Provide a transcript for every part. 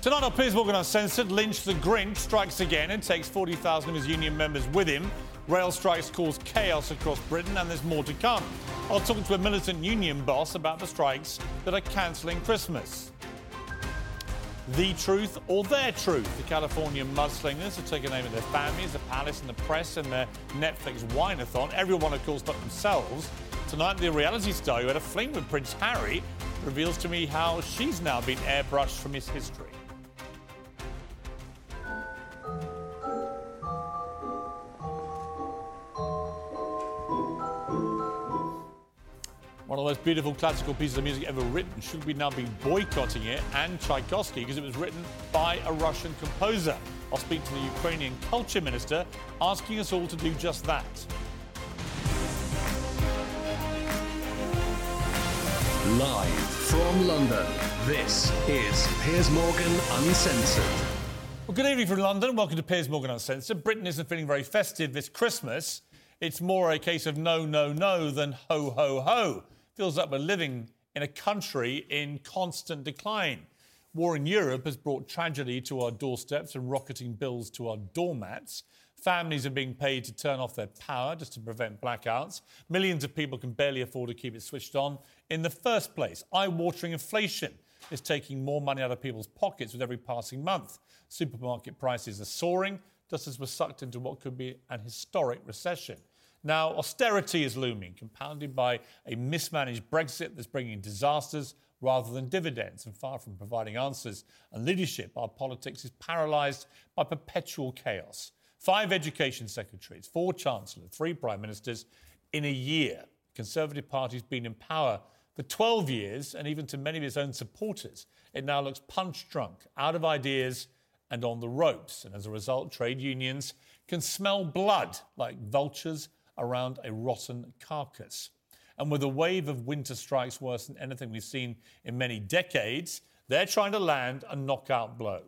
Tonight on Piers Morgan Uncensored, Lynch the Grinch strikes again and takes 40,000 of his union members with him. Rail strikes cause chaos across Britain, and there's more to come. I'll talk to a militant union boss about the strikes that are cancelling Christmas. The truth or their truth? The California mudslingers have taken aim at their families, the palace, and the press, and their Netflix wine-a-thon. Everyone, of course, but themselves. Tonight, the reality star who had a fling with Prince Harry reveals to me how she's now been airbrushed from his history. One of the most beautiful classical pieces of music ever written. Should we now be boycotting it and Tchaikovsky because it was written by a Russian composer? I'll speak to the Ukrainian culture minister asking us all to do just that. Live from London, this is Piers Morgan Uncensored. Well, good evening from London. Welcome to Piers Morgan Uncensored. Britain isn't feeling very festive this Christmas. It's more a case of no, no, no than ho, ho, ho. Feels like we're living in a country in constant decline. War in Europe has brought tragedy to our doorsteps and rocketing bills to our doormats. Families are being paid to turn off their power just to prevent blackouts. Millions of people can barely afford to keep it switched on in the first place. Eye watering inflation is taking more money out of people's pockets with every passing month. Supermarket prices are soaring, just as we're sucked into what could be an historic recession. Now, austerity is looming, compounded by a mismanaged Brexit that's bringing disasters rather than dividends. And far from providing answers and leadership, our politics is paralysed by perpetual chaos. Five education secretaries, four chancellors, three prime ministers in a year. The Conservative Party's been in power for 12 years, and even to many of its own supporters, it now looks punch drunk, out of ideas, and on the ropes. And as a result, trade unions can smell blood like vultures around a rotten carcass. And with a wave of winter strikes worse than anything we've seen in many decades, they're trying to land a knockout blow.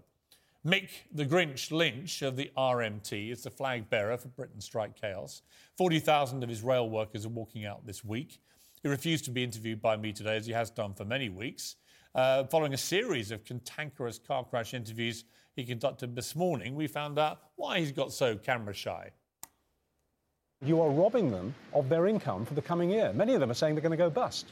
Mick the Grinch Lynch of the RMT is the flag bearer for Britain's Strike Chaos. 40,000 of his rail workers are walking out this week. He refused to be interviewed by me today, as he has done for many weeks. Uh, following a series of cantankerous car crash interviews he conducted this morning, we found out why he's got so camera shy. You are robbing them of their income for the coming year. Many of them are saying they're going to go bust.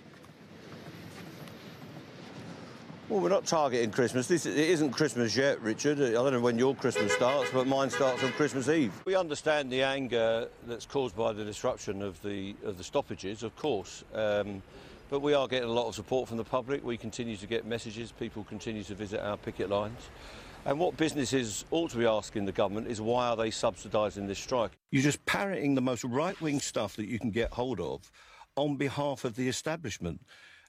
Well, we're not targeting Christmas. This it isn't Christmas yet, Richard. I don't know when your Christmas starts, but mine starts on Christmas Eve. We understand the anger that's caused by the disruption of the of the stoppages, of course. Um, but we are getting a lot of support from the public. We continue to get messages. People continue to visit our picket lines. And what businesses ought to be asking the government is why are they subsidising this strike? You're just parroting the most right-wing stuff that you can get hold of on behalf of the establishment.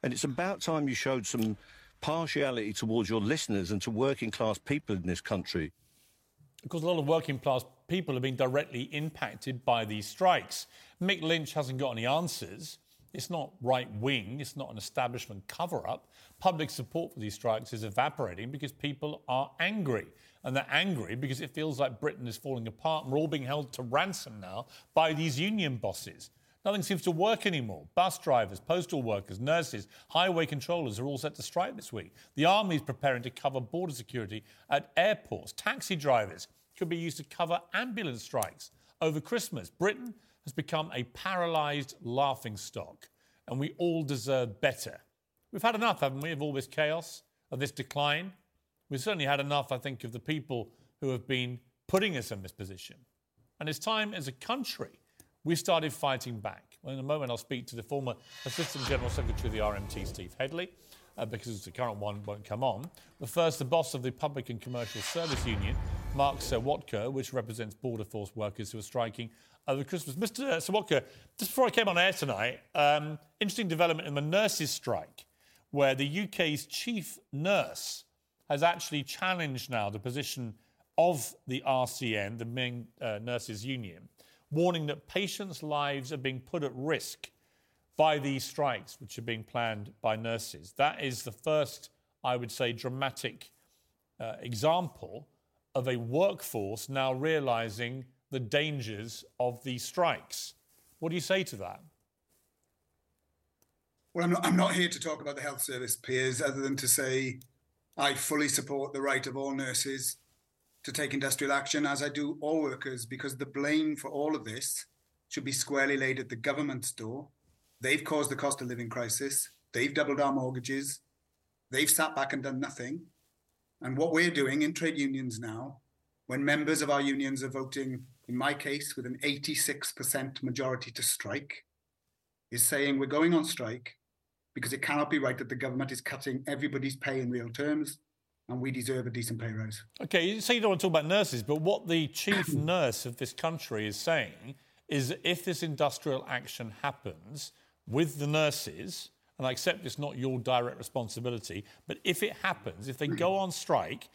And it's about time you showed some partiality towards your listeners and to working class people in this country. Because a lot of working class people have been directly impacted by these strikes. Mick Lynch hasn't got any answers. It's not right wing, it's not an establishment cover up. Public support for these strikes is evaporating because people are angry. And they're angry because it feels like Britain is falling apart and we're all being held to ransom now by these union bosses. Nothing seems to work anymore. Bus drivers, postal workers, nurses, highway controllers are all set to strike this week. The army is preparing to cover border security at airports. Taxi drivers could be used to cover ambulance strikes over Christmas. Britain has become a paralysed laughing stock, and we all deserve better. We've had enough, haven't we, of all this chaos, of this decline? We've certainly had enough, I think, of the people who have been putting us in this position. And it's time as a country we started fighting back. Well, in a moment, I'll speak to the former Assistant General Secretary of the RMT, Steve Hedley, uh, because the current one won't come on. But first, the boss of the Public and Commercial Service Union, Mark Serwotka, which represents border force workers who are striking over Christmas. Mr. Serwotka, just before I came on air tonight, um, interesting development in the nurses' strike. Where the UK's chief nurse has actually challenged now the position of the RCN, the main uh, nurses union, warning that patients' lives are being put at risk by these strikes, which are being planned by nurses. That is the first, I would say, dramatic uh, example of a workforce now realizing the dangers of these strikes. What do you say to that? Well, I'm not, I'm not here to talk about the health service, Piers, other than to say I fully support the right of all nurses to take industrial action, as I do all workers, because the blame for all of this should be squarely laid at the government's door. They've caused the cost of living crisis. They've doubled our mortgages. They've sat back and done nothing. And what we're doing in trade unions now, when members of our unions are voting, in my case, with an 86% majority to strike, is saying we're going on strike because it cannot be right that the government is cutting everybody's pay in real terms and we deserve a decent pay rise. Okay, you say you don't want to talk about nurses, but what the chief nurse of this country is saying is that if this industrial action happens with the nurses, and I accept it's not your direct responsibility, but if it happens, if they go mm. on strike,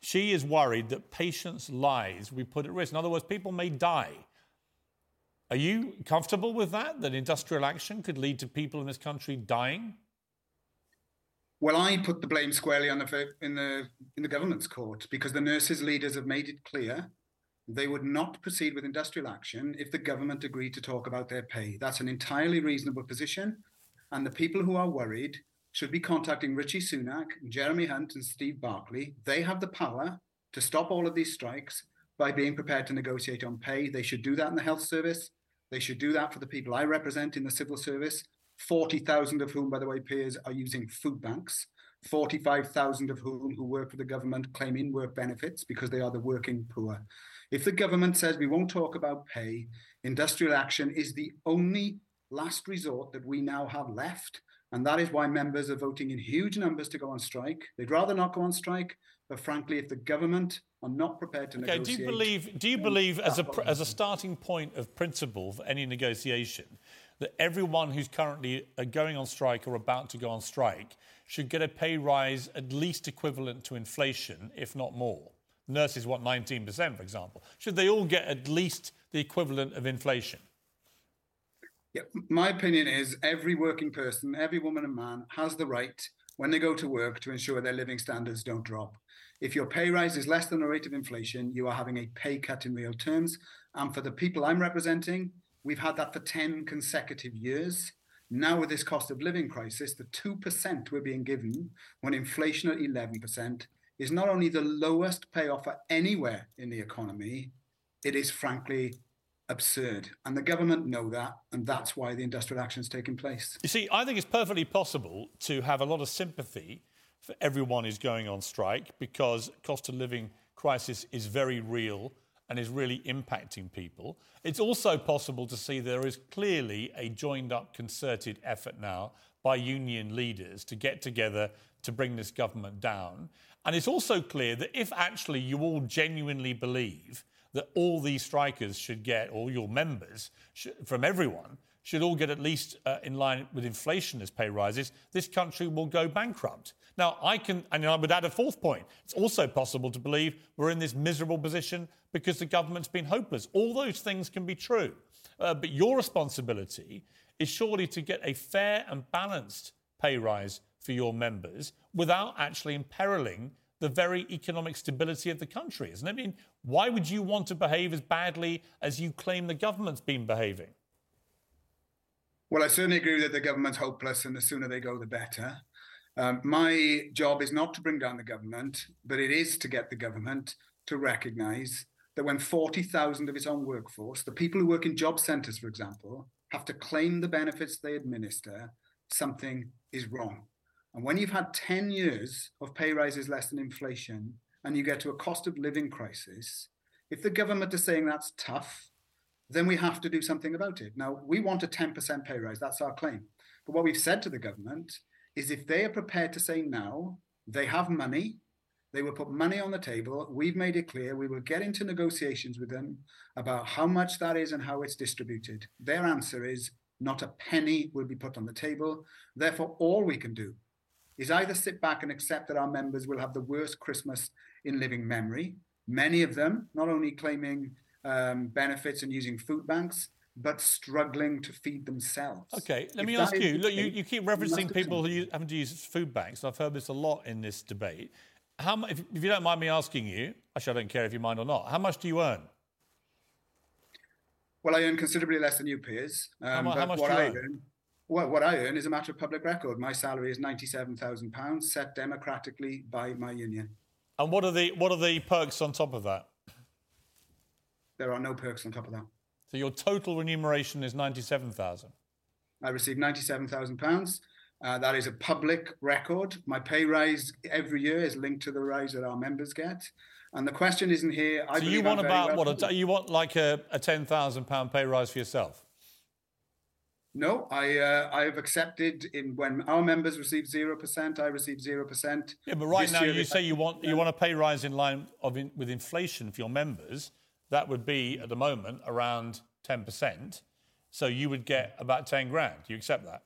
she is worried that patients' lives will be put at risk. In other words, people may die. Are you comfortable with that? That industrial action could lead to people in this country dying? Well, I put the blame squarely on the in the in the government's court because the nurses' leaders have made it clear they would not proceed with industrial action if the government agreed to talk about their pay. That's an entirely reasonable position, and the people who are worried should be contacting Rishi Sunak, Jeremy Hunt, and Steve Barclay. They have the power to stop all of these strikes by being prepared to negotiate on pay. They should do that in the health service. They should do that for the people I represent in the civil service. 40,000 of whom, by the way, Piers, are using food banks, 45,000 of whom who work for the government claim in work benefits because they are the working poor. If the government says we won't talk about pay, industrial action is the only last resort that we now have left. And that is why members are voting in huge numbers to go on strike. They'd rather not go on strike, but frankly, if the government are not prepared to okay, negotiate, do you believe? Do you believe, as a as a starting point of principle for any negotiation, that everyone who's currently uh, going on strike or about to go on strike should get a pay rise at least equivalent to inflation, if not more. Nurses want 19%, for example. Should they all get at least the equivalent of inflation? Yeah, my opinion is every working person, every woman and man has the right when they go to work to ensure their living standards don't drop. If your pay rise is less than the rate of inflation, you are having a pay cut in real terms. And for the people I'm representing, We've had that for 10 consecutive years. Now, with this cost of living crisis, the 2% we're being given when inflation at 11% is not only the lowest pay offer anywhere in the economy, it is frankly absurd. And the government know that, and that's why the industrial action is taking place. You see, I think it's perfectly possible to have a lot of sympathy for everyone is going on strike because cost of living crisis is very real and is really impacting people. It's also possible to see there is clearly a joined up, concerted effort now by union leaders to get together to bring this government down. And it's also clear that if actually you all genuinely believe that all these strikers should get, all your members should, from everyone, should all get at least uh, in line with inflation as pay rises, this country will go bankrupt. Now, I can, and I would add a fourth point. It's also possible to believe we're in this miserable position because the government's been hopeless. All those things can be true. Uh, but your responsibility is surely to get a fair and balanced pay rise for your members without actually imperiling the very economic stability of the country, isn't it? I mean, why would you want to behave as badly as you claim the government's been behaving? Well, I certainly agree that the government's hopeless, and the sooner they go, the better. Um, my job is not to bring down the government, but it is to get the government to recognise that when 40,000 of its own workforce, the people who work in job centres, for example, have to claim the benefits they administer, something is wrong. And when you've had 10 years of pay rises less than inflation and you get to a cost of living crisis, if the government is saying that's tough, then we have to do something about it. Now, we want a 10% pay rise. That's our claim. But what we've said to the government is if they are prepared to say now, they have money, they will put money on the table. We've made it clear we will get into negotiations with them about how much that is and how it's distributed. Their answer is not a penny will be put on the table. Therefore, all we can do is either sit back and accept that our members will have the worst Christmas in living memory, many of them not only claiming um, benefits and using food banks, but struggling to feed themselves. Okay, let If me ask you. Look, you, you keep referencing people who use, having to use food banks. I've heard this a lot in this debate. How, if, if you don't mind me asking you, actually, I don't care if you mind or not. How much do you earn? Well, I earn considerably less than you Piers. Um, how but much what do you I earn? Well, what I earn is a matter of public record. My salary is ninety-seven thousand pounds, set democratically by my union. And what are the what are the perks on top of that? There are no perks on top of that. So your total remuneration is ninety-seven thousand. I receive ninety-seven thousand pounds. Uh, that is a public record. My pay rise every year is linked to the rise that our members get. And the question isn't here. I So you want I'm about well what? A, you want like a, a ten thousand pound pay rise for yourself? No, I uh, I have accepted in when our members receive zero percent, I receive zero percent. Yeah, but right now you say you want you want a pay rise in line of in, with inflation for your members. That would be at the moment around ten percent. So you would get about ten grand. Do you accept that?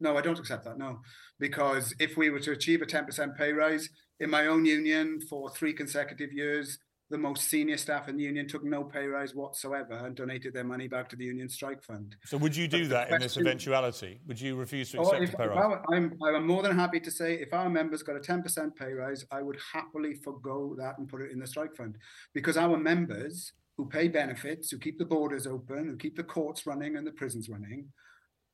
No, I don't accept that. No, because if we were to achieve a ten percent pay rise in my own union for three consecutive years, the most senior staff in the union took no pay rise whatsoever and donated their money back to the union strike fund. So would you do the that in this eventuality? Would you refuse to Oh, accept if, a pay rise? I, am I'm more than happy to say if our members got a 10% pay rise, I would happily forego that and put it in the strike fund because our members who pay benefits, who keep the borders open, who keep the courts running and the prisons running,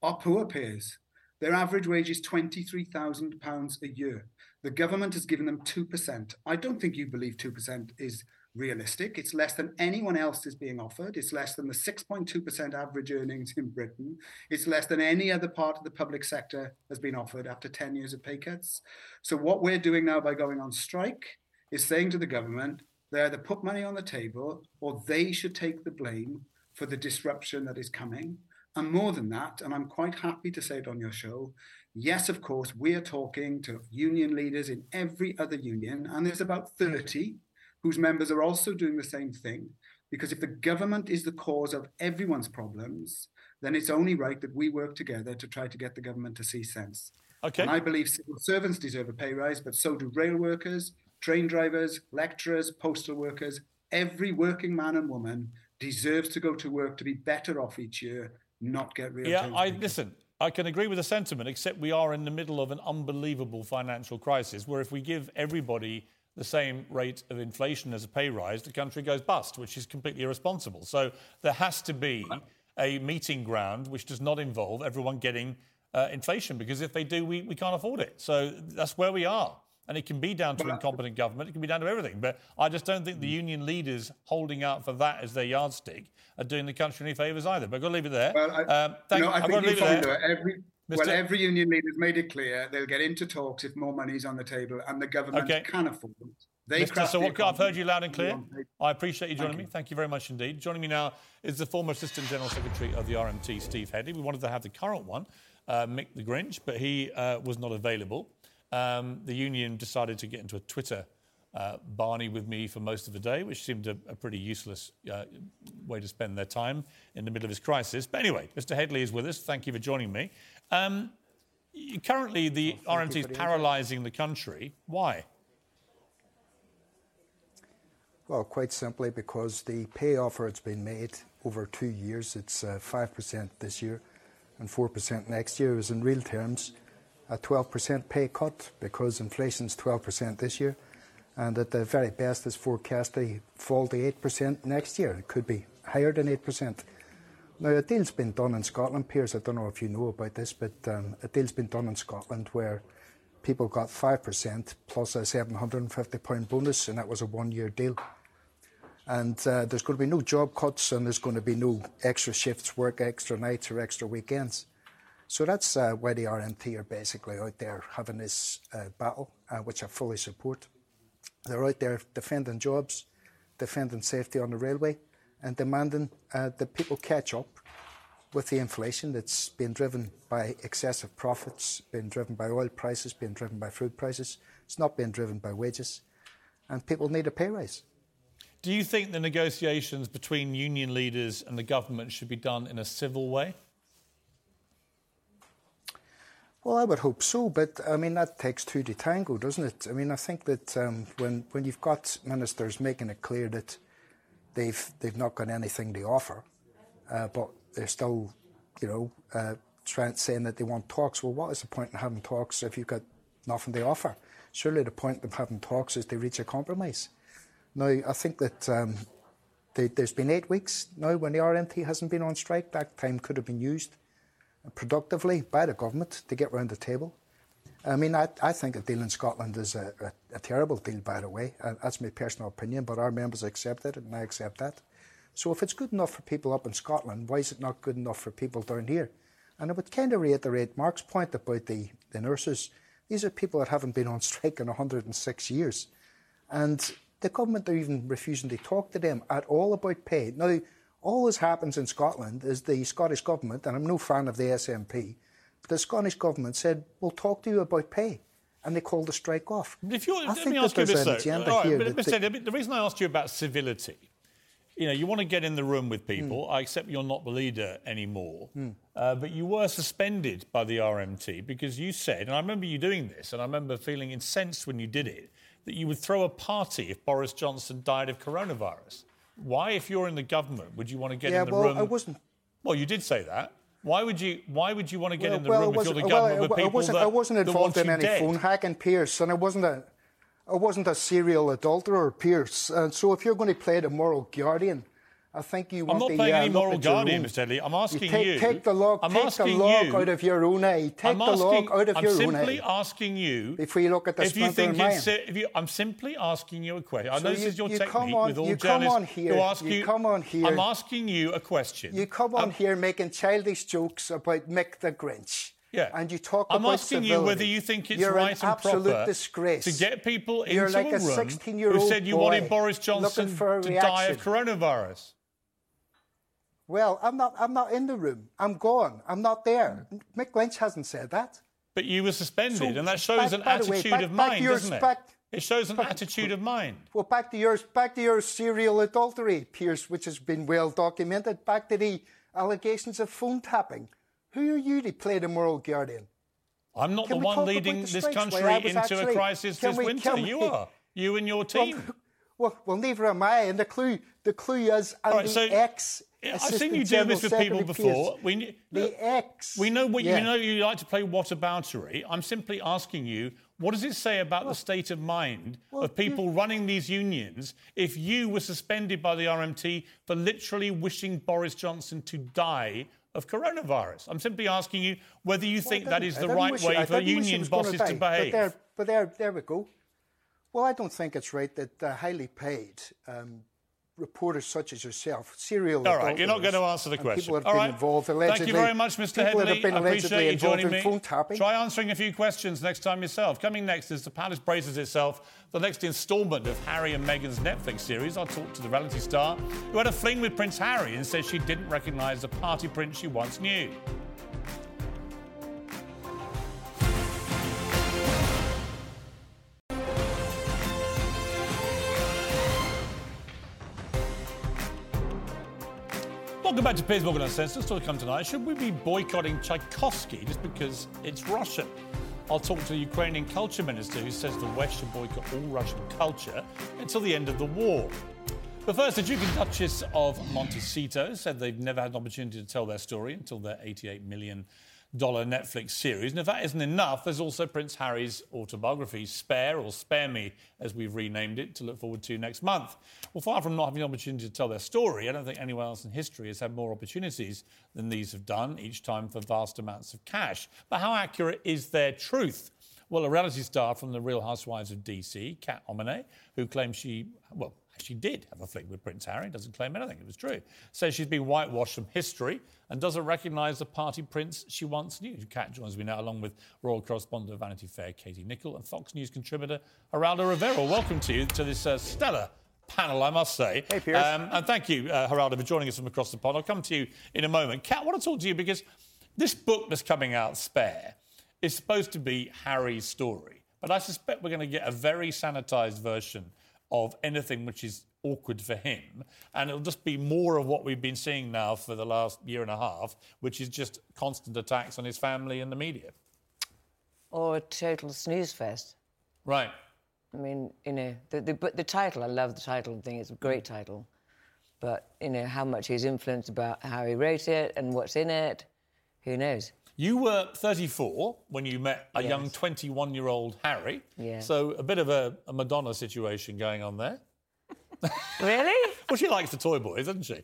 are poor Piers. Their average wage is £23,000 a year. The government has given them 2%. I don't think you believe 2% is realistic. It's less than anyone else is being offered. It's less than the 6.2% average earnings in Britain. It's less than any other part of the public sector has been offered after 10 years of pay cuts. So, what we're doing now by going on strike is saying to the government, they either put money on the table or they should take the blame for the disruption that is coming. And more than that, and I'm quite happy to say it on your show, yes, of course, we are talking to union leaders in every other union, and there's about 30 whose members are also doing the same thing. Because if the government is the cause of everyone's problems, then it's only right that we work together to try to get the government to see sense. Okay. And I believe civil servants deserve a pay rise, but so do rail workers, train drivers, lecturers, postal workers. Every working man and woman deserves to go to work to be better off each year, not get real. Yeah, I cuts. listen. I can agree with the sentiment, except we are in the middle of an unbelievable financial crisis where if we give everybody the same rate of inflation as a pay rise, the country goes bust, which is completely irresponsible. So there has to be a meeting ground which does not involve everyone getting uh, inflation, because if they do, we, we can't afford it. So that's where we are. And it can be down to incompetent government, it can be down to everything. But I just don't think the union leaders holding out for that as their yardstick are doing the country any favours either. But I've got to leave it there. Well, I, um, thank, no, I I've think got to you leave it there. that every well, every union leader's made it clear they'll get into talks if more money is on the table and the government Okay. can afford it. They Mr. craft the Serwotka, I've heard you loud and clear. I appreciate you joining Thank me. Thank you very much indeed. Joining me now is the former Assistant General Secretary of the RMT, Steve Hedley. We wanted to have the current one, uh, Mick the Grinch, but he uh, was not available. Um, the union decided to get into a Twitter uh, Barney with me for most of the day, which seemed a, a pretty useless uh, way to spend their time in the middle of this crisis. But anyway, Mr. Hedley is with us. Thank you for joining me. Um, currently, the RMT is paralysing the country. Why? Well, quite simply because the pay offer that's been made over two years, it's uh, 5% this year and 4% next year, is in real terms a 12% pay cut because inflation's 12% this year and at the very best is forecast to fall to 8% next year. It could be higher than 8%. Now, a deal's been done in Scotland, Piers. I don't know if you know about this, but um, a deal's been done in Scotland where people got 5% plus a £750 bonus, and that was a one year deal. And uh, there's going to be no job cuts, and there's going to be no extra shifts work, extra nights, or extra weekends. So that's uh, why the RMT are basically out there having this uh, battle, uh, which I fully support. They're out there defending jobs, defending safety on the railway, and demanding uh, that people catch up with the inflation that's been driven by excessive profits, been driven by oil prices, been driven by food prices. It's not been driven by wages. And people need a pay rise. Do you think the negotiations between union leaders and the government should be done in a civil way? Well, I would hope so, but I mean that takes two to tango, doesn't it? I mean, I think that um, when when you've got ministers making it clear that they've they've not got anything to offer, uh, but they're still, you know, uh, trying saying that they want talks. Well, what is the point in having talks if you've got nothing to offer? Surely the point of having talks is to reach a compromise. Now, I think that um, they, there's been eight weeks now when the RMT hasn't been on strike. That time could have been used productively by the government to get round the table. I mean, I, I think a deal in Scotland is a, a, a terrible deal, by the way. Uh, that's my personal opinion, but our members accepted it, and I accept that. So if it's good enough for people up in Scotland, why is it not good enough for people down here? And I would kind of reiterate Mark's point about the, the nurses. These are people that haven't been on strike in 106 years. And the government are even refusing to talk to them at all about pay. Now, all this happens in Scotland is the Scottish government, and I'm no fan of the SNP, but the Scottish government said, we'll talk to you about pay. And they called the strike off. If you're, I let think me ask you this, though. right, but that they- the reason I asked you about civility, you know, you want to get in the room with people. Hmm. I accept you're not the leader anymore, uh, but you were suspended by the RMT because you said, and I remember you doing this, and I remember feeling incensed when you did it, that you would throw a party if Boris Johnson died of coronavirus. Why, if you're in the government, would you want to get yeah, in the well, room? I wasn't. Well, you did say that. Why would you? Why would you want to get well, in the well, room if you're the government with I, I people wasn't, that, I wasn't involved in any dead? phone hacking, Piers, and I wasn't a, I wasn't a serial adulterer, Piers. And so, if you're going to play the moral guardian, I think you I'm want not to playing uh, any moral guardian, Mr. Hedley. I'm asking take, you. Take the log, I'm take the log you- out of your own eye. Take I'm the log out of I'm your own simply asking you Before you look at the if you think in it's. If you, I'm simply asking you a question. I So know this you- is your you technique come on- with all you come on here, who ask you you. come on here- I'm asking you a question. You come on Um, here making childish jokes about Mick the Grinch. Yeah. And you talk. I'm about asking you whether you think it's You're right an and absolute proper disgrace. to get people You're into like a a room 16-year-old who said you wanted Boris Johnson to die of coronavirus. Well, I'm not. I'm not in the room. I'm gone. I'm not there. Mm. Mick Lynch hasn't said that. But you were suspended, So, and that shows back- an the way, attitude back- of back mind, your doesn't it? It shows an attitude of mind. Well, back to yours. Back to your serial adultery, Piers, which has been well documented. Back to the allegations of phone tapping. Who are you to play the moral guardian? I'm not Can the one leading the this country where I was into a crisis this we- winter. can You are. You and your team. Well, well, neither am I. And the clue, the clue is, and right, the so ex. I've Assistant seen you do this with people before. Piers. We, the ex. we know what Yeah. you know. You like to play whataboutery. I'm simply asking you, what does it say about the state of mind well, of people running these unions if you were suspended by the RMT for literally wishing Boris Johnson to die of coronavirus? I'm simply asking you whether you think I that is I the right way I for didn't wish he union bosses die, to behave. But there, but there, there we go. Well, I don't think it's right that uh, highly paid um, reporters such as yourself, serial All right, you're not going to answer the question. People have All been right. involved allegedly. Thank you very much, Mr. People Hedley. been I appreciate you joining in me. phone tapping. Try answering a few questions next time yourself. Coming next is The Palace braces itself, the next instalment of Harry and Meghan's Netflix series. I'll talk to the reality star who had a fling with Prince Harry and says she didn't recognise the party prince she once knew. Welcome back to Piers Morgan Uncensored. Still to come tonight. Should we be boycotting Tchaikovsky just because it's Russian? I'll talk to the Ukrainian culture minister who says the West should boycott all Russian culture until the end of the war. But first, the Duke and Duchess of Montecito said they've never had an opportunity to tell their story until their $88 million Netflix series. And if that isn't enough, there's also Prince Harry's autobiography, Spare, or Spare Me, as we've renamed it, to look forward to next month. Well, far from not having the opportunity to tell their story, I don't think anyone else in history has had more opportunities than these have done, each time for vast amounts of cash. But how accurate is their truth? Well, a reality star from The Real Housewives of DC, Kat Ommanney, who claims she, well, she did have a fling with Prince Harry, doesn't claim anything, it was true. Says she's been whitewashed from history and doesn't recognise the party prince she once knew. Kat joins me now, along with royal correspondent of Vanity Fair, Katie Nicholl, and Fox News contributor, Geraldo Rivera. Welcome to you to this uh, stellar panel, I must say. Hey, Piers. Um, and thank you, uh, Geraldo, for joining us from across the pond. I'll come to you in a moment. Kat, I want to talk to you because this book that's coming out, Spare, is supposed to be Harry's story. But I suspect we're going to get a very sanitised version of anything which is awkward for him. And it'll just be more of what we've been seeing now for the last year and a half, which is just constant attacks on his family and the media. or a total snooze fest. Right. I mean, you know, the, the, but the title, I love the title. I think it's a great title. But, you know, how much he's influenced about how he wrote it and what's in it, who knows? You were 34 when you met a young 21 year old Harry. Yeah. So a bit of a, a Madonna situation going on there. Really? Well, she likes the toy boys, doesn't she?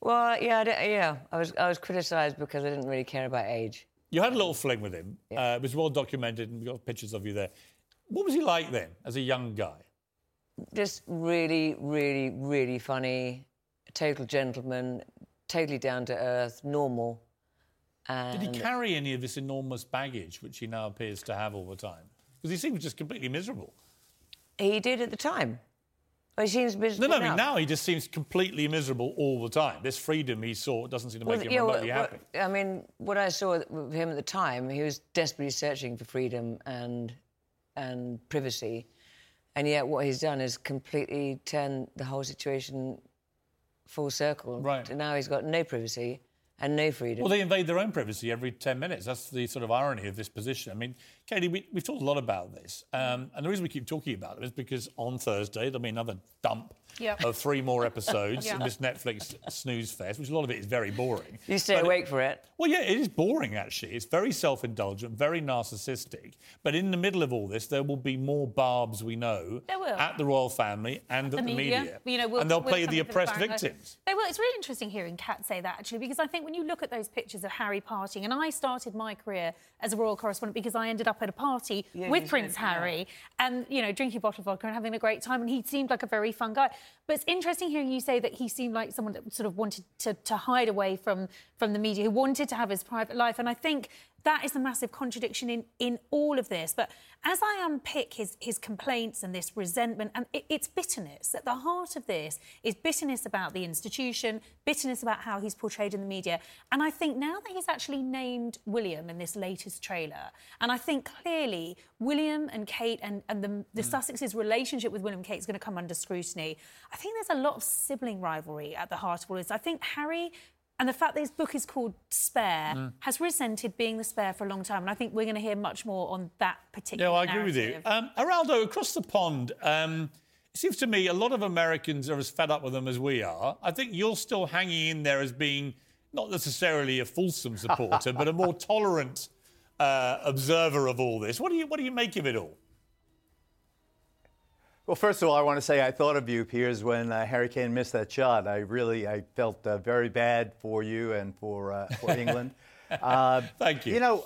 well, yeah, I yeah. I was, I was criticised because I didn't really care about age. You had a little fling with him. Uh, it was well documented, and we got pictures of you there. What was he like then, as a young guy? Just really, really, really funny, total gentleman, totally down to earth, normal. And Did he um, carry any of this enormous baggage, which he now appears to have all the time? Because he seems just completely miserable. he did at the time. Well, he seems No, miserable no, I mean, now. he just seems completely miserable all the time. This freedom he saw doesn't seem to make Well, him yeah, remotely well, happy. I mean, what I saw with him at the time, he was desperately searching for freedom and and privacy, and yet what he's done is completely turned the whole situation full circle. Right. And now he's got no privacy and no freedom. Well, they invade their own privacy every 10 minutes. That's the sort of irony of this position. I mean, Katie, we, we've talked a lot about this. Um, and the reason we keep talking about it is because on Thursday, there'll be another dump Yep. of three more episodes Yeah. in this Netflix snooze fest, which a lot of it is very boring. you stay But- awake for it. Well, yeah, it is boring, actually. It's very self indulgent, very narcissistic. But in the middle of all this, there will be more barbs, we know, There will. at the royal family and at the media. You know, we'll, and they'll we'll play the oppressed Baroness. victims. They will. It's really interesting hearing Kat say that actually, because I think when you look at those pictures of Harry partying, and I started my career as a royal correspondent because I ended up at a party Yeah, with Prince. Harry, and you know, drinking a bottle of vodka and having a great time, and he seemed like a very fun guy. But it's interesting hearing you say that he seemed like someone that sort of wanted to, to hide away from from the media, who wanted to have his private life, and I think. That is a massive contradiction in, in all of this. But as I unpick his, his complaints and this resentment, and it, it's bitterness. At the heart of this is bitterness about the institution, bitterness about how he's portrayed in the media. And I think now that he's actually named William in this latest trailer, and I think clearly William and Kate and, and the, the mm. Sussex's relationship with William and Kate is going to come under scrutiny. I think there's a lot of sibling rivalry at the heart of all this. I think Harry and the fact that his book is called Spare Mm. has resented being the spare for a long time. And I think we're going to hear much more on that particular well, I agree with you. Um, Geraldo, across the pond, um, it seems to me a lot of Americans are as fed up with them as we are. I think you're still hanging in there as being not necessarily a fulsome supporter, but a more tolerant uh, observer of all this. What do you What do you make of it all? Well, first of all, I want to say I thought of you, Piers, when uh, Harry Kane missed that shot. I really, I felt uh, very bad for you and for uh, for England. Uh, Thank you. You know,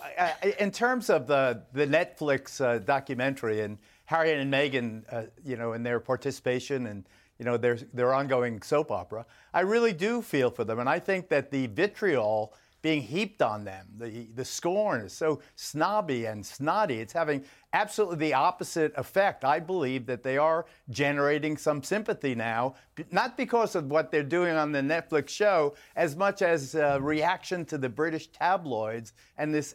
in terms of the the Netflix uh, documentary and Harry and Meghan, uh, you know, and their participation and you know their their ongoing soap opera, I really do feel for them, and I think that the vitriol being heaped on them. The, the scorn is so snobby and snotty. It's having absolutely the opposite effect. I believe that they are generating some sympathy now, not because of what they're doing on the Netflix show, as much as reaction to the British tabloids and this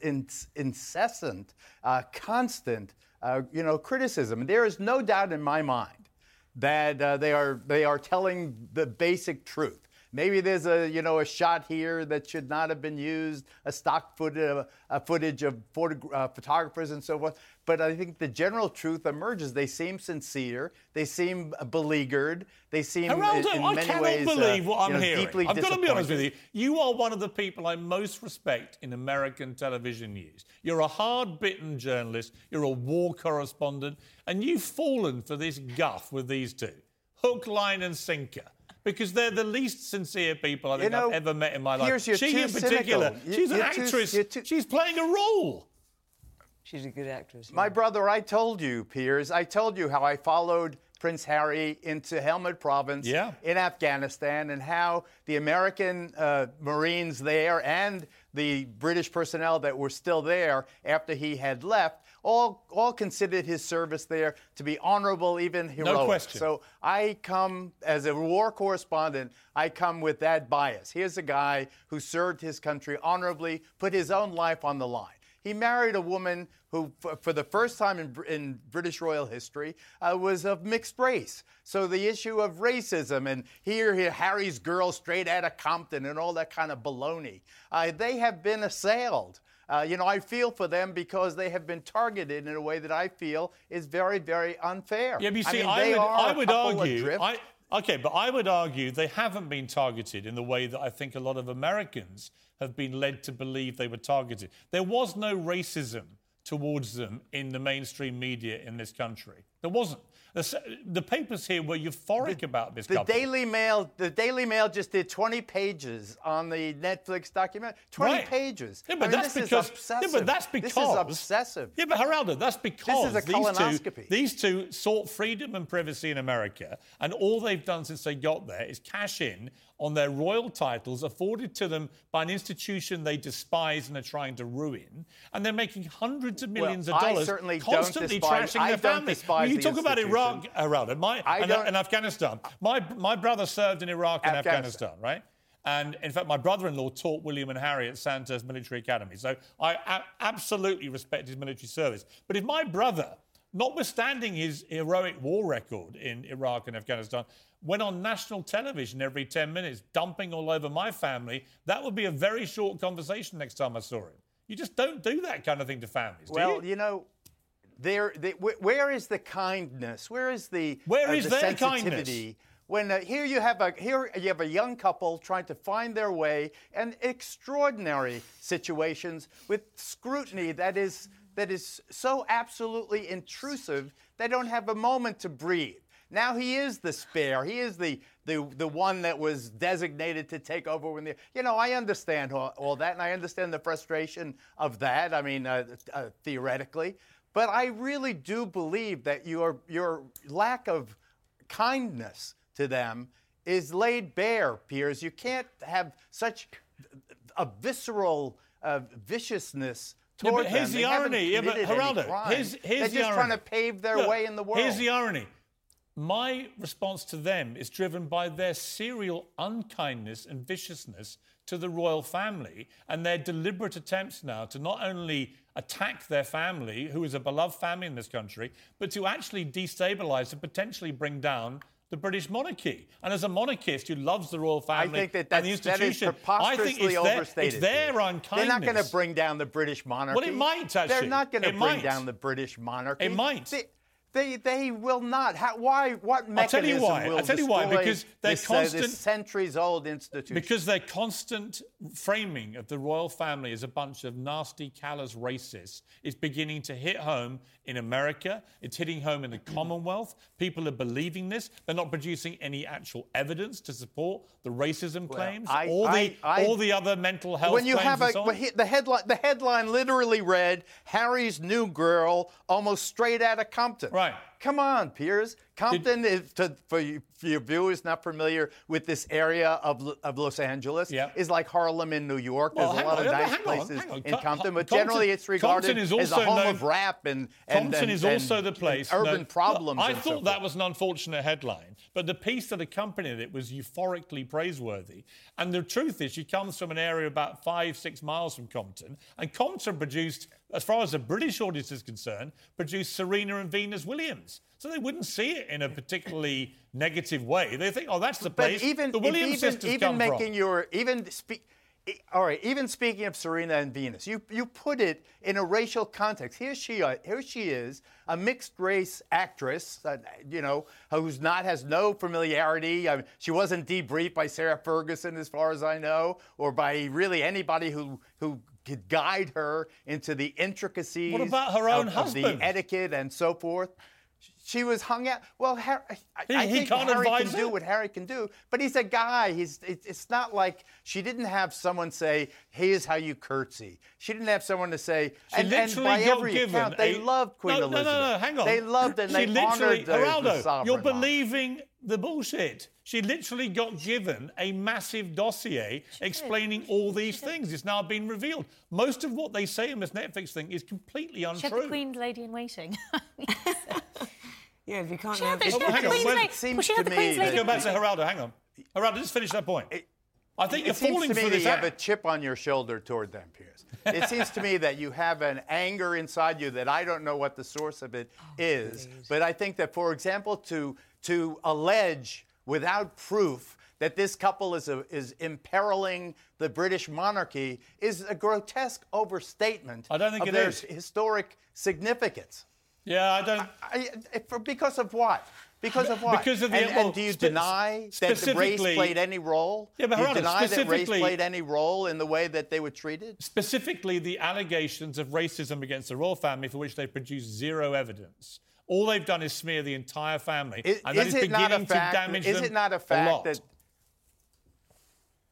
incessant, uh, constant, uh, you know, criticism. There is no doubt in my mind that uh, they are they are telling the basic truth. Maybe there's a you know a shot here that should not have been used, a stock footage, a footage of photo, uh, photographers and so forth. But I think the general truth emerges. They seem sincere. They seem beleaguered. They seem Geraldo, in I many cannot ways uh, believe what I'm you know, hearing. I've got to be honest with you. You are one of the people I most respect in American television news. You're a hard-bitten journalist. You're a war correspondent, and you've fallen for this guff with these two, hook, line, and sinker. Because they're the least sincere people I think know, I've ever met in my life. here's your she in particular, cynical. She's an you're too- actress. you're too- she's playing a role. She's a good actress. My brother, I told you, Piers, I told you how I followed Prince Harry into Helmand Province Yeah. in Afghanistan and how the American uh, Marines there and the British personnel that were still there after he had left all, all considered his service there to be honorable, even heroic. No question. So I come as a war correspondent, I come with that bias. Here's a guy who served his country honorably, put his own life on the line. He married a woman who, for, the first time in, in British royal history, uh, was of mixed race. So the issue of racism and here, here Harry's girl straight out of Compton and all that kind of baloney, uh, they have been assailed. Uh, you know, I feel for them because they have been targeted in a way that I feel is very, very unfair. Yeah, but you I see, mean, I, would, I would argue. I, okay, but I would argue they haven't been targeted in the way that I think a lot of Americans have been led to believe they were targeted. There was no racism towards them in the mainstream media in this country. There wasn't. The, papers here were euphoric about this The. Daily Mail, the Daily Mail just did 20 pages on the Netflix document. 20 Right. pages. Yeah, but I mean, that's because. obsessive. Yeah, but that's because. this is obsessive. Yeah, but Geraldo, that's because these two, these two sought freedom and privacy in America, and all they've done since they got there is cash in on their royal titles afforded to them by an institution they despise and are trying to ruin, and they're making hundreds of millions Well, of I dollars certainly don't constantly despise- trashing I their family. you the talk about Iraq. Geraldo, my, and, uh, and Afghanistan. My my brother served in Iraq and Afghanistan. Afghanistan, right? And in fact, my brother-in-law taught William and Harry at Sandhurst Military Academy. So I a- absolutely respect his military service. But if my brother, notwithstanding his heroic war record in Iraq and Afghanistan, went on national television every 10 minutes, dumping all over my family, that would be a very short conversation next time I saw him. You just don't do that kind of thing to families, do Well, you? you know, there, they, where is the kindness? Where is the Where uh, is the their sensitivity? When uh, here you have a here you have a young couple trying to find their way in extraordinary situations with scrutiny that is that is so absolutely intrusive they don't have a moment to breathe. Now he is the spare. He is the the the one that was designated to take over when the you know I understand all, all that and I understand the frustration of that. I mean uh, uh, theoretically, but I really do believe that your your lack of kindness to them is laid bare, Piers. You can't have such a visceral uh, viciousness Yeah, toward but here's them. the They irony. Yeah, but Geraldo, here's, here's They're the just irony. trying to pave their Look, way in the world. Here's the irony. My response to them is driven by their serial unkindness and viciousness to the royal family and their deliberate attempts now to not only attack their family, who is a beloved family in this country, but to actually destabilise and potentially bring down the British monarchy. And as a monarchist who loves the royal I family think that and the that's, that institution, I preposterously think it's their, it's their unkindness. They're not going to bring down the British monarchy. Well, it might, actually. They're not going to bring might. down the British monarchy. It might. They, they, they will not. How, why? What I'll tell you mechanism why. will I'll tell you why, because they're this, uh, this centuries-old institution? Because their constant framing of the royal family as a bunch of nasty, callous racists is beginning to hit home in America. It's hitting home in the Commonwealth. People are believing this. They're not producing any actual evidence to support the racism claims I- or the I- I- all the other mental health when you claims have a so the headline the headline literally read harry's new girl almost straight out of compton Right. Right come on piers compton is to, for, you, for your viewers not familiar with this area of, of los angeles Yeah. is like harlem in new york Well, there's a lot on, of yeah, but nice hang on, places hang on. in compton but Compton- generally it's regarded as a home known- of rap and, and Compton and- is also the place. urban known- problems I and so thought that was an unfortunate headline, but the piece that accompanied it was euphorically praiseworthy. And the truth is, she comes from an area about five, six miles from Compton, and Compton produced, as far as the British audience is concerned, produced Serena and Venus Williams. So they wouldn't see it in a particularly negative way. They think, oh, that's the place But even the Williams even, sisters even come making from. your even speak. All right, even speaking of Serena and Venus, you, you put it in a racial context. Here she, uh, here she is, a mixed race actress, uh, you know, who's not has no familiarity. I mean, she wasn't debriefed by Sarah Ferguson, as far as I know, or by really anybody who who could guide her into the intricacies. What about her own of, of the etiquette and so forth. She was hung out. Well, Har- I, He- I he think can't Harry advise can do her? what Harry can do, but he's a guy. He's. It, it's not like she didn't have someone say, "Here's how you curtsy." She didn't have someone to say. She and, and literally by got every given account, they a- loved Queen no, Elizabeth. No, no, no, hang on. They loved and she they honored the, Geraldo, the sovereign. you're monarch. believing the bullshit. She literally got given a massive dossier explaining all these things. It's now been revealed. Most of what they say in this Netflix thing is completely She had the untrue. Queen's lady in waiting. Yeah, if you can't She had have the, this. she had the on, Queen's well, lady. it seems well, she had to the Queen's me Let's lady. go back to Geraldo. Hang on. Geraldo, just finish that point. I think you're seems falling to me for that this you have a chip on your shoulder toward them, Piers. It seems to me that you have an anger inside you that I don't know what the source of it oh, is. But I think that, for example, to to allege without proof that this couple is, a, is imperiling the British monarchy is a grotesque overstatement I don't think of it their is. historic significance. Yeah, I don't. I, I- for, because of what? Because of what? Because of the- and, well, and do you spe- deny that the race played any role? Yeah, but do you deny that race played any role in the way that they were treated? Specifically, the allegations of racism against the royal family, for which they produced zero evidence. All they've done is smear the entire family, Is, and that is is a beginning fact? to damage is them it not a a fact lot. that?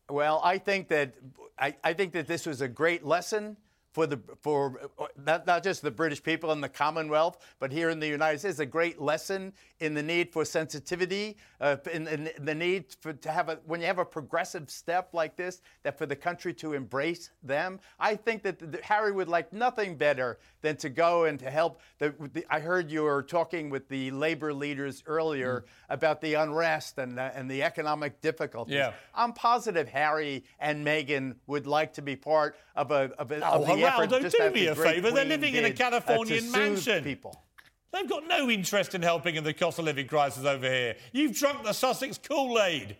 Well, I think that I, I think that this was a great lesson for the for uh, not, not just the British people and the Commonwealth, but here in the United States, a great lesson in the need for sensitivity, uh, in, in the need for, to have a when you have a progressive step like this, that for the country to embrace them. I think that the, Harry would like nothing better than to go and to help. The, the, I heard you were talking with the labor leaders earlier about the unrest and the, and the economic difficulties. Yeah. I'm positive Harry and Meghan would like to be part of a of, a, Oh, of the Geraldo, just do me a favour. They're living in a uh, Californian mansion. People. They've got no interest in helping in the cost of living crisis over here. You've drunk the Sussex Kool Aid.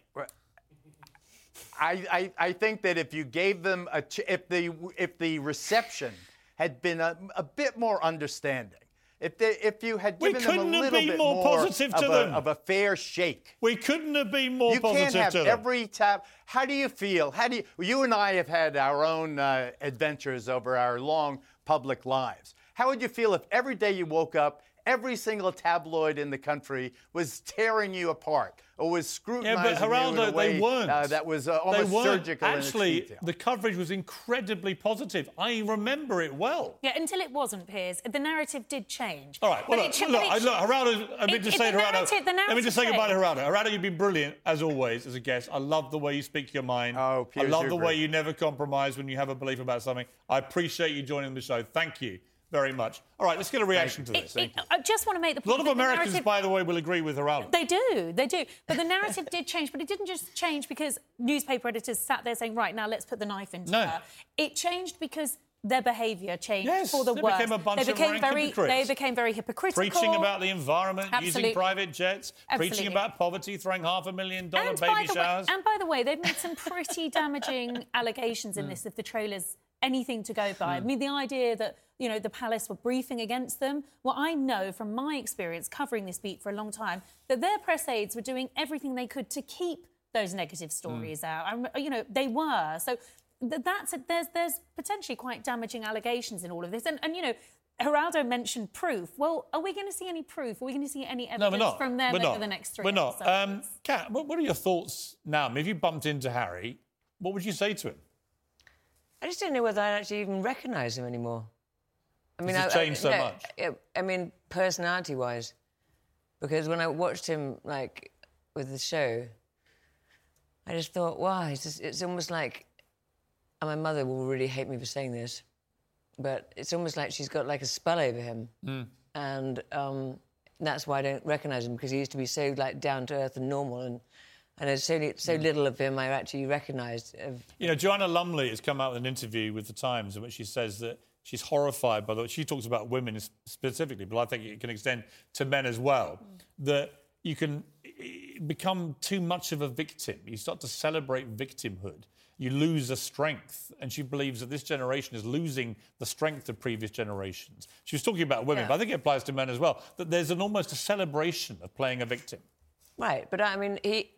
I, I, I think that if you gave them a ch- if the if the reception had been a, a bit more understanding, if they, if you had We given them a little been bit more positive of, to a, them. of a fair shake. We couldn't have been more you positive can't have to them. every tap. How do you feel? How do you? You and I have had our own uh, adventures over our long public lives. How would you feel if every day you woke up, every single tabloid in the country was tearing you apart or was Yeah, scrutinizing but you in a way they weren't. uh, that was uh, almost weren't. surgical in its Actually, the coverage was incredibly positive. I remember it well. Yeah, until it wasn't, Piers. The narrative did change. All right. Well, But look, it ch- look, but I, it- look, Geraldo, I mean it- to it- say, the Geraldo, narrative- the let me just say goodbye to changed. Geraldo. Geraldo, you've been brilliant, as always, as a guest. I love the way you speak your mind. Oh, I Piers, love you're the way great. you never compromise when you have a belief about something. I appreciate you joining the show. Thank you very much. All right, let's get a reaction to this. it- I just want to make the point. a lot of Americans, narrative- by the way, will agree with Geraldo. They do, they do. But the narrative did change, but it didn't just change because newspaper editors sat there saying, right, now let's put the knife into No. her. It changed because their behaviour changed Yes, for the they worse. became a bunch they of became rank very, hypocrites. They became very hypocritical. Preaching about the environment, Absolutely. using private jets, preaching about poverty, throwing half a million dollar and baby showers. Way, and by the way, they've made some pretty damaging allegations in this if the trailer's anything to go by. I mean, the idea that, you know, the palace were briefing against them. Well, I know from my experience covering this beat for a long time that their press aides were doing everything they could to keep those negative stories out. I'm, you know, they were. So that's a, there's there's potentially quite damaging allegations in all of this. And, and you know, Geraldo mentioned proof. Well, are we going to see any proof? Are we going to see any evidence we're from them over the next three We're not. Um, Cat, what, what are your thoughts now? I mean, if you bumped into Harry, what would you say to him? I just don't know whether I'd actually even recognise him anymore. I mean, Has I, changed I, so no, much? I, I mean, personality-wise, because when I watched him like with the show, I just thought, wow, it's, just, it's almost like, and my mother will really hate me for saying this, but it's almost like she's got like a spell over him, Hmm. and um, that's why I don't recognise him because he used to be so like down to earth and normal, and and there's so so Hmm. little of him I actually recognised. Of, You know, Joanna Lumley has come out with an interview with the Times in which she says that she's horrified by the. way She talks about women specifically, but I think it can extend to men as well. That you can become too much of a victim. You start to celebrate victimhood. You lose a strength, and she believes that this generation is losing the strength of previous generations. She was talking about women, Yeah. but I think it applies to men as well. That there's an almost a celebration of playing a victim. Right, but I mean, he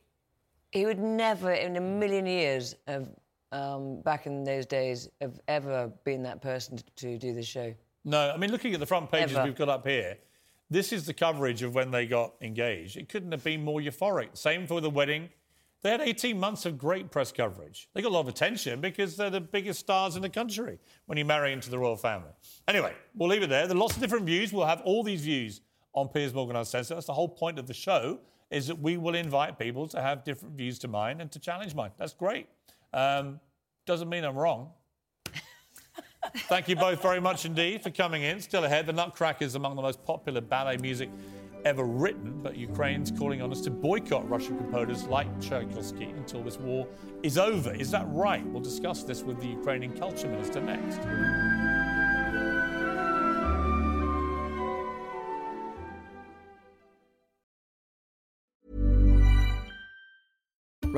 he would never in a million years have, um, back in those days, have ever been that person to, to do the show. No, I mean, looking at the front pages Ever. we've got up here, this is the coverage of when they got engaged. It couldn't have been more euphoric. Same for the wedding. They had 18 months of great press coverage. They got a lot of attention because they're the biggest stars in the country when you marry into the royal family. Anyway, we'll leave it there. There are lots of different views. We'll have all these views on Piers Morgan Uncensored. That's the whole point of the show, is that we will invite people to have different views to mine and to challenge mine. That's great. Um, doesn't mean I'm wrong. Thank you both very much indeed for coming in. Still ahead, the Nutcracker is among the most popular ballet music ever written, but Ukraine's calling on us to boycott Russian composers like Tchaikovsky until this war is over. Is that right? We'll discuss this with the Ukrainian culture minister next.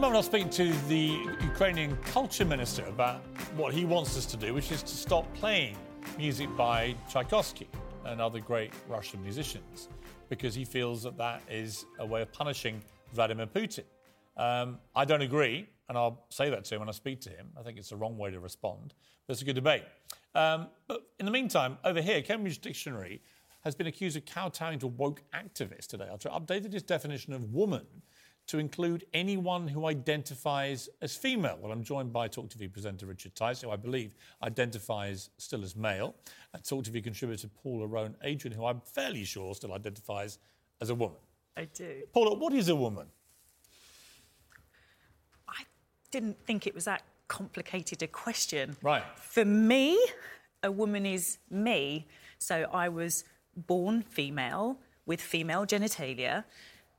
Moment, I'll speak to the Ukrainian culture minister about what he wants us to do, which is to stop playing music by Tchaikovsky and other great Russian musicians, because he feels that that is a way of punishing Vladimir Putin. Um, I don't agree, and I'll say that to him when I speak to him. I think it's the wrong way to respond, but it's a good debate. Um, but in the meantime, over here, Cambridge Dictionary has been accused of kowtowing to woke activists today after updated its definition of woman to include anyone who identifies as female. Well, I'm joined by Talk TV presenter Richard Tice, who I believe identifies still as male, and Talk TV contributor Paula Rowan Adrian, who I'm fairly sure still identifies as a woman. I do. Paula, what is a woman? I didn't think it was that complicated a question. Right. For me, a woman is me. So I was born female with female genitalia.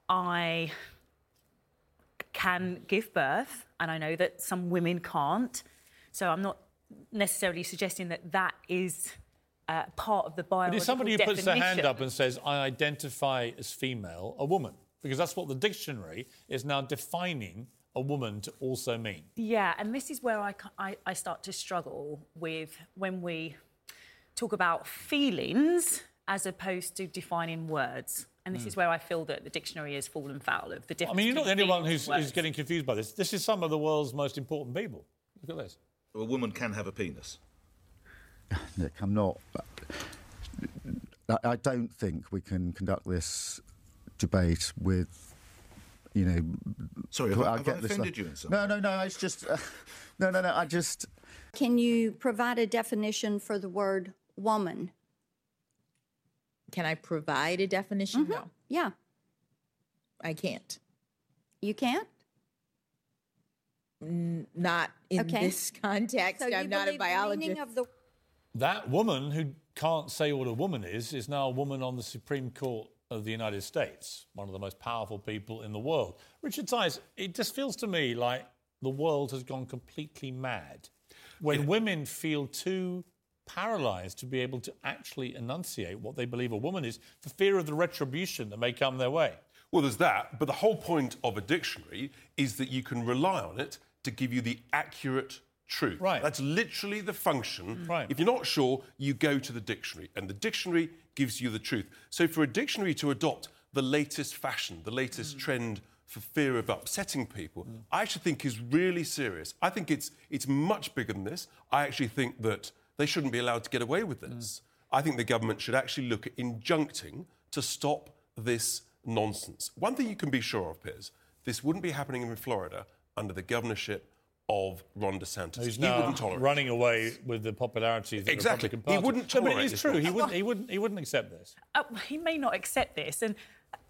I can give birth, and I know that some women can't. So I'm not necessarily suggesting that that is uh, part of the But biological is somebody who puts their hand up and says, I identify as female, a woman? Because that's what the dictionary is now defining a woman to also mean. Yeah, and this is where I, I, I start to struggle with when we talk about feelings as opposed to defining words. And this Mm. is where I feel that the dictionary has fallen foul of the difference. I mean, you're not the only one who's, who's getting confused by this. This is some of the world's most important people. Look at this. A woman can have a penis. Nick, I'm not. I, I don't think we can conduct this debate with, you know. Sorry, have I- I have get I this offended you in some No, no, no. It's just. Uh, no, no, no. I just. Can you provide a definition for the word woman? Can I provide a definition? Mm-hmm. No. Yeah. I can't. You can't? N- not in Okay. this context. So I'm not a believe the biologist. of the That woman who can't say what a woman is is now a woman on the Supreme Court of the United States, one of the most powerful people in the world. Richard Tice, it just feels to me like the world has gone completely mad when women feel too paralyzed to be able to actually enunciate what they believe a woman is for fear of the retribution that may come their way. Well, there's that, but the whole point of a dictionary is that you can rely on it to give you the accurate truth. Right. That's literally the function. Mm. Right. If you're not sure, you go to the dictionary, and the dictionary gives you the truth. So for a dictionary to adopt the latest fashion, the latest mm. trend for fear of upsetting people, mm. I actually think is really serious. I think it's it's much bigger than this. I actually think that they shouldn't be allowed to get away with this. I think the government should actually look at injuncting to stop this nonsense. One thing you can be sure of, Piers, this wouldn't be happening in Florida under the governorship of Ron DeSantis. Who's he now wouldn't tolerate running away with the popularity of the Exactly. Republican He wouldn't No, but it is true. He wouldn't, he, wouldn't, he wouldn't accept this. Uh, he may not accept this, and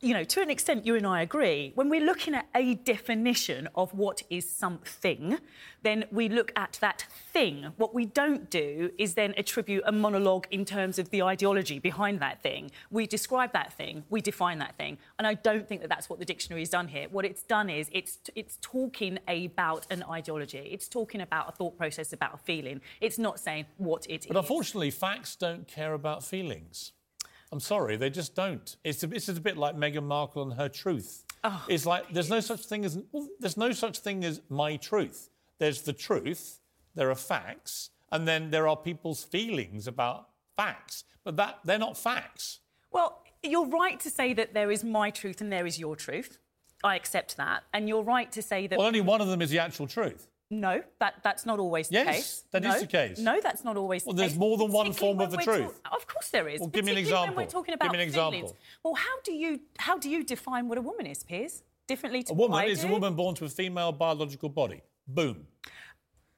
you know, to an extent, you and I agree. When we're looking at a definition of what is something, then we look at that thing. What we don't do is then attribute a monologue in terms of the ideology behind that thing. We describe that thing, we define that thing, and I don't think that that's what the dictionary has done here. What it's done is it's it's talking about an ideology. It's talking about a thought process, about a feeling. It's not saying what it is. But unfortunately, facts don't care about feelings. I'm sorry, they just don't. It's a, it's a bit like Meghan Markle and her truth. Oh, it's like there's no such thing as well, there's no such thing as my truth. There's the truth, there are facts, and then there are people's feelings about facts. But that they're not facts. Well, you're right to say that there is my truth and there is your truth. I accept that. And you're right to say that. Well, only one of them is the actual truth. No, that, that's not always the Yes, case. that that is is the case. No, that's not always the case. Well, the there's case. more than one form of the truth. talk- of course there is. Well, give me an example. When we're talking Give me an feelings. example. Well, how do you how do you define what a woman is, Piers? Differently to A woman is a woman born to a female biological body. Boom.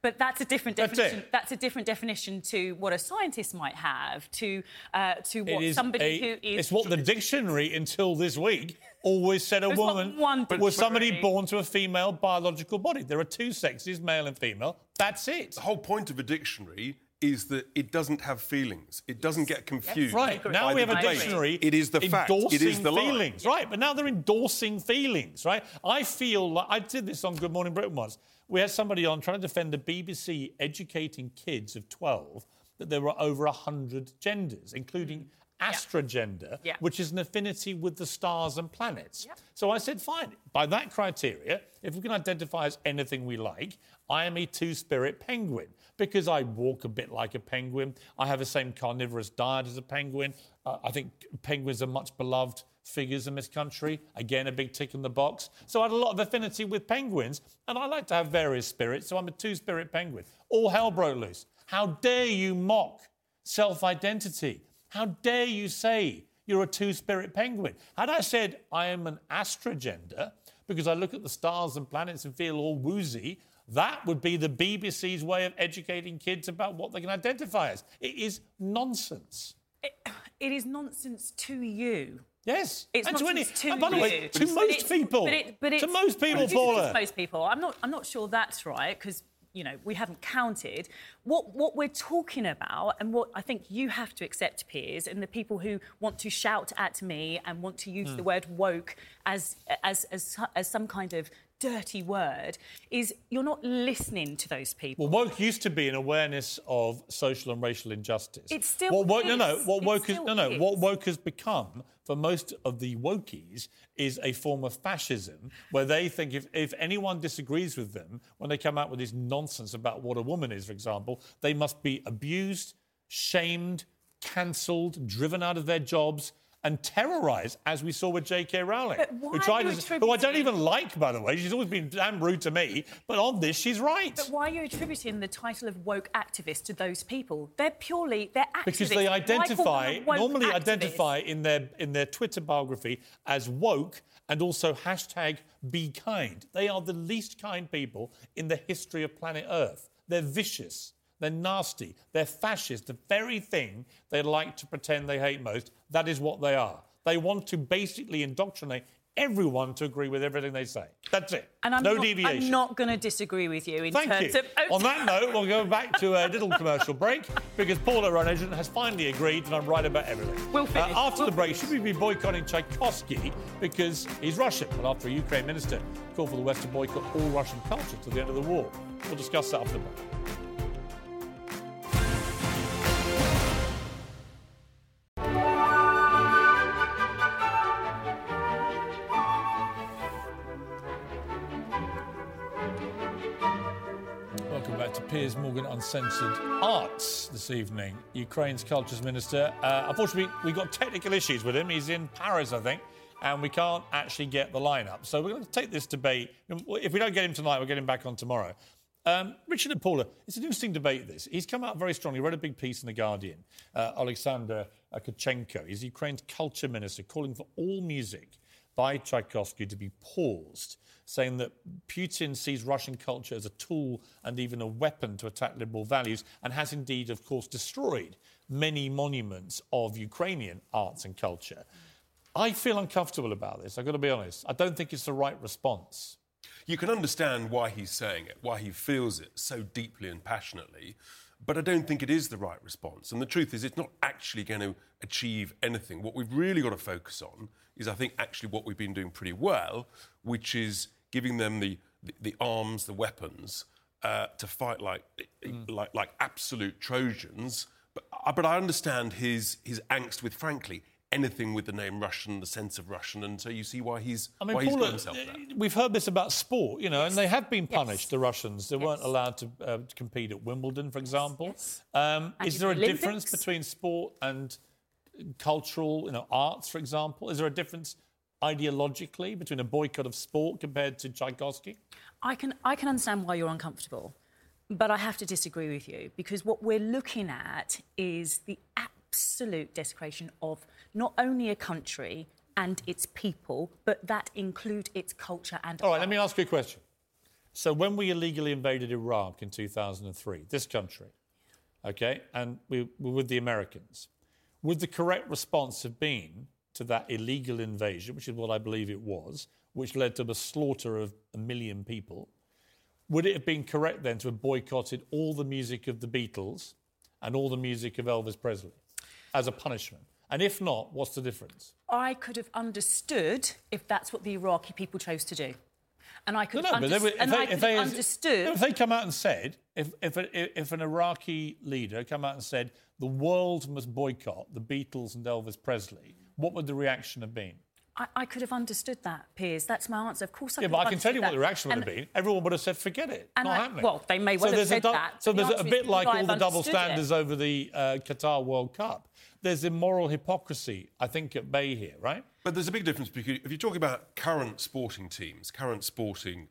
But that's a different That's definition. it. That's a different definition to what a scientist might have, to uh, to what somebody a- who is. It's what the dictionary until this week always said a There's woman one was somebody born to a female biological body. There are two sexes, male and female. That's it. The whole point of a dictionary is that it doesn't have feelings. It doesn't get confused. Right. Now we have a dictionary. It is the fact. endorsing It is the lie. feelings. Right. But now they're endorsing feelings. Right. I feel like I did this on Good Morning Britain once. We had somebody on trying to defend the BBC educating kids of 12 that there were over 100 genders, including astrogender, Yeah. which is an affinity with the stars and planets. So I said, fine, by that criteria, if we can identify as anything we like, I am a two spirit penguin because I walk a bit like a penguin. I have the same carnivorous diet as a penguin. Uh, I think penguins are much beloved figures in this country. Again, a big tick in the box. So I had a lot of affinity with penguins, and I like to have various spirits, so I'm a two spirit penguin. All hell broke loose. How dare you mock self identity? How dare you say you're a two spirit penguin? Had I said I am an astrogender because I look at the stars and planets and feel all woozy, that would be the BBC's way of educating kids about what they can identify as. It is nonsense. It is nonsense to you. Yes, It's and to any- to and by the way, to most people. But it, but To it's- most people, it Paula. to most people. I'm not. I'm not sure that's right because you know we haven't counted. What what we're talking about and what I think you have to accept, Piers, and the people who want to shout at me and want to use Hmm. the word woke as as as as some kind of dirty word is you're not listening to those people. Well, woke used to be an awareness of social and racial injustice. It's still what woke, No, no. What woke is no, no. is. What woke has become for most of the wokies is a form of fascism, where they think if, if anyone disagrees with them when they come out with this nonsense about what a woman is, for example, they must be abused, shamed, cancelled, driven out of their jobs. And terrorise, as we saw with J.K. Rowling, who tried are you to, who I don't even like, by the way. She's always been damn rude to me, but on this, she's right. But why are you attributing the title of woke activist to those people? They're purely they're activists. because they Why call them identify normally activist? identify in their in their Twitter biography as woke and also hashtag be kind. They are the least kind people in the history of planet Earth. They're vicious. They're nasty. They're fascist. The very thing they like to pretend they hate most, that is what they are. They want to basically indoctrinate everyone to agree with everything they say. That's it. And I'm no not, deviation. I'm not going to disagree with you in Thank terms you. of. On that note, we'll go back to a little commercial break because Paula Runagent has finally agreed that I'm right about everything. We'll uh, finish. after We'll the break, should we be boycotting Tchaikovsky because he's Russian? Well, after a Ukraine minister called for the West to boycott all Russian culture to the end of the war. We'll discuss that after the break. Uncensored Arts this evening. Ukraine's cultures minister. Uh, unfortunately, we've got technical issues with him. He's in Paris, I think, and we can't actually get the lineup. So we're going to take this debate. If we don't get him tonight, we'll get him back on tomorrow. Um, Richard and Paula, it's an interesting debate, this. He's come out very strongly. He wrote a big piece in The Guardian. Uh, Alexander Tkachenko, he's Ukraine's culture minister, calling for all music by Tchaikovsky to be paused, saying that Putin sees Russian culture as a tool and even a weapon to attack liberal values, and has indeed, of course, destroyed many monuments of Ukrainian arts and culture. I feel uncomfortable about this, I've got to be honest. I don't think it's the right response. You can understand why he's saying it, why he feels it so deeply and passionately, but I don't think it is the right response. And the truth is, it's not actually going to achieve anything. What we've really got to focus on is, I think, actually what we've been doing pretty well, which is giving them the, the, the arms, the weapons uh, to fight like, like, like absolute Trojans. But, uh, but I understand his, his angst with, frankly, anything with the name Russian, the sense of Russian, and so you see why he's, I mean, why he's got himself there. we've heard this about sport, you know, and they have been punished, the Russians. They weren't allowed to, uh, to compete at Wimbledon, for example. Um, is in there a the difference between sport and cultural, you know, arts, for example? Is there a difference ideologically between a boycott of sport compared to Tchaikovsky? I can I can understand why you're uncomfortable, but I have to disagree with you because what we're looking at is the absolute desecration of not only a country and its people, but that include its culture and. All right, let me ask you a question. So when we illegally invaded Iraq in 2003, this country, okay, and we were with the Americans, would the correct response have been to that illegal invasion, which is what I believe it was, which led to the slaughter of a million people? Would it have been correct then to have boycotted all the music of the Beatles and all the music of Elvis Presley as a punishment? And if not, what's the difference? I could have understood if that's what the Iraqi people chose to do. And I could No, no, but unders- they, and if I they, could they, understood. if they come out and said, if, if, a, if an Iraqi leader come out and said, the world must boycott the Beatles and Elvis Presley, what would the reaction have been? I, I could have understood that, Piers. That's my answer. Of course, I yeah, could but I can tell you what the reaction would that. have been. Everyone would have said, forget it. And not I- happening. well, they may well have said dou- that, So the there's a bit like all the double understood it? standards over the uh, Qatar World Cup. There's immoral hypocrisy, I think, at bay here, right? But there's a big difference because if you're talking about current sporting teams, current sporting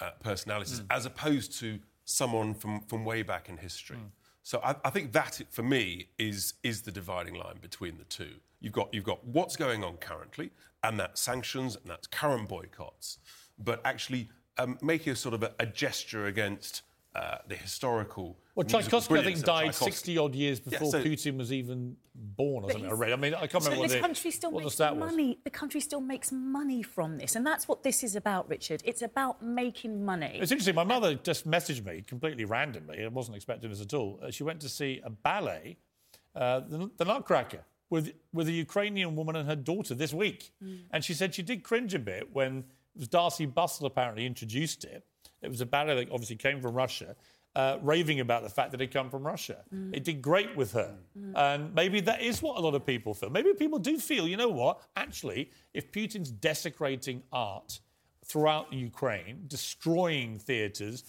uh, personalities, Hmm. as opposed to someone from, from way back in history. So I, I think that, for me, is is the dividing line between the two. You've got you've got what's going on currently, and that's sanctions, and that's current boycotts. But actually um, making a sort of a, a gesture against uh, the historical. Well, musical Tchaikovsky, I think, died 60 odd years Yeah, before so- Putin was even born, or something. I read. I mean, I can't So remember what this the, country still what the makes stat was. money. The country still makes money from this, and that's what this is about, Richard. It's about making money. It's interesting. My mother just messaged me completely randomly. I wasn't expecting this at all. Uh, she went to see a ballet, uh, the, the Nutcracker, with with a Ukrainian woman and her daughter this week. And she said she did cringe a bit when it was Darcey Bussell apparently introduced it. It was a ballet that obviously came from Russia. Uh, raving about the fact that it come from Russia. Mm. It did great with her. Mm. Mm. And maybe that is what a lot of people feel. Maybe people do feel, you know what? Actually, if Putin's desecrating art throughout Ukraine, destroying theatres,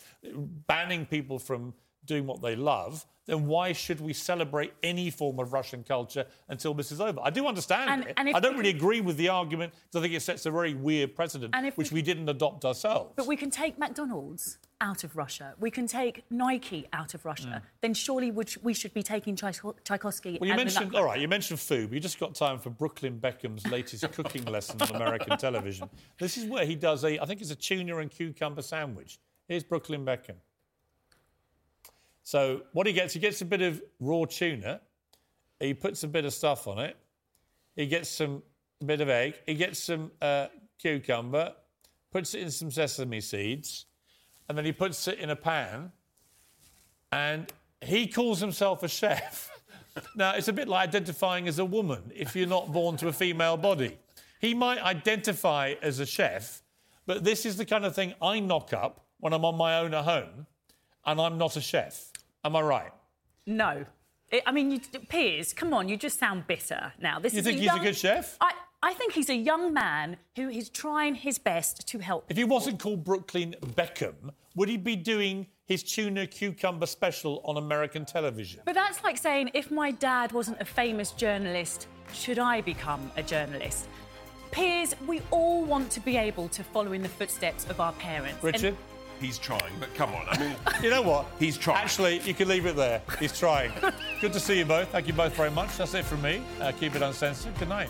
banning people from doing what they love, then why should we celebrate any form of Russian culture until this is over? I do understand And- it. and I don't really can- agree with the argument because I think it sets a very weird precedent, which we- we didn't adopt ourselves. But we can take McDonald's out of Russia. We can take Nike out of Russia. Mm. Then surely we should be taking Tchaiko- Tchaikovsky. Well, you mentioned, all right, you mentioned food. We just got time for Brooklyn Beckham's latest cooking lesson on American television. This is where he does a, I think it's a tuna and cucumber sandwich. Here's Brooklyn Beckham. So what he gets, he gets a bit of raw tuna. He puts a bit of stuff on it. He gets some a bit of egg. He gets some uh, cucumber, puts it in some sesame seeds, and then he puts it in a pan. And he calls himself a chef. now, it's a bit like identifying as a woman if you're not born to a female body. He might identify as a chef, but this is the kind of thing I knock up when I'm on my own at home, and I'm not a chef. Am I right? No. I I mean, you, Piers, come on, you just sound bitter now. This You is think a he's a young- good chef? I, I think he's a young man who is trying his best to help. If he wasn't called Brooklyn Beckham, would he be doing his tuna cucumber special on American television? But that's like saying if my dad wasn't a famous journalist, should I become a journalist? Piers, we all want to be able to follow in the footsteps of our parents. And- Richard? He's trying, but come on. I mean, you know what? He's trying. Actually, you can leave it there. He's trying. Good to see you both. Thank you both very much. That's it from me. Uh, keep it uncensored. Good night.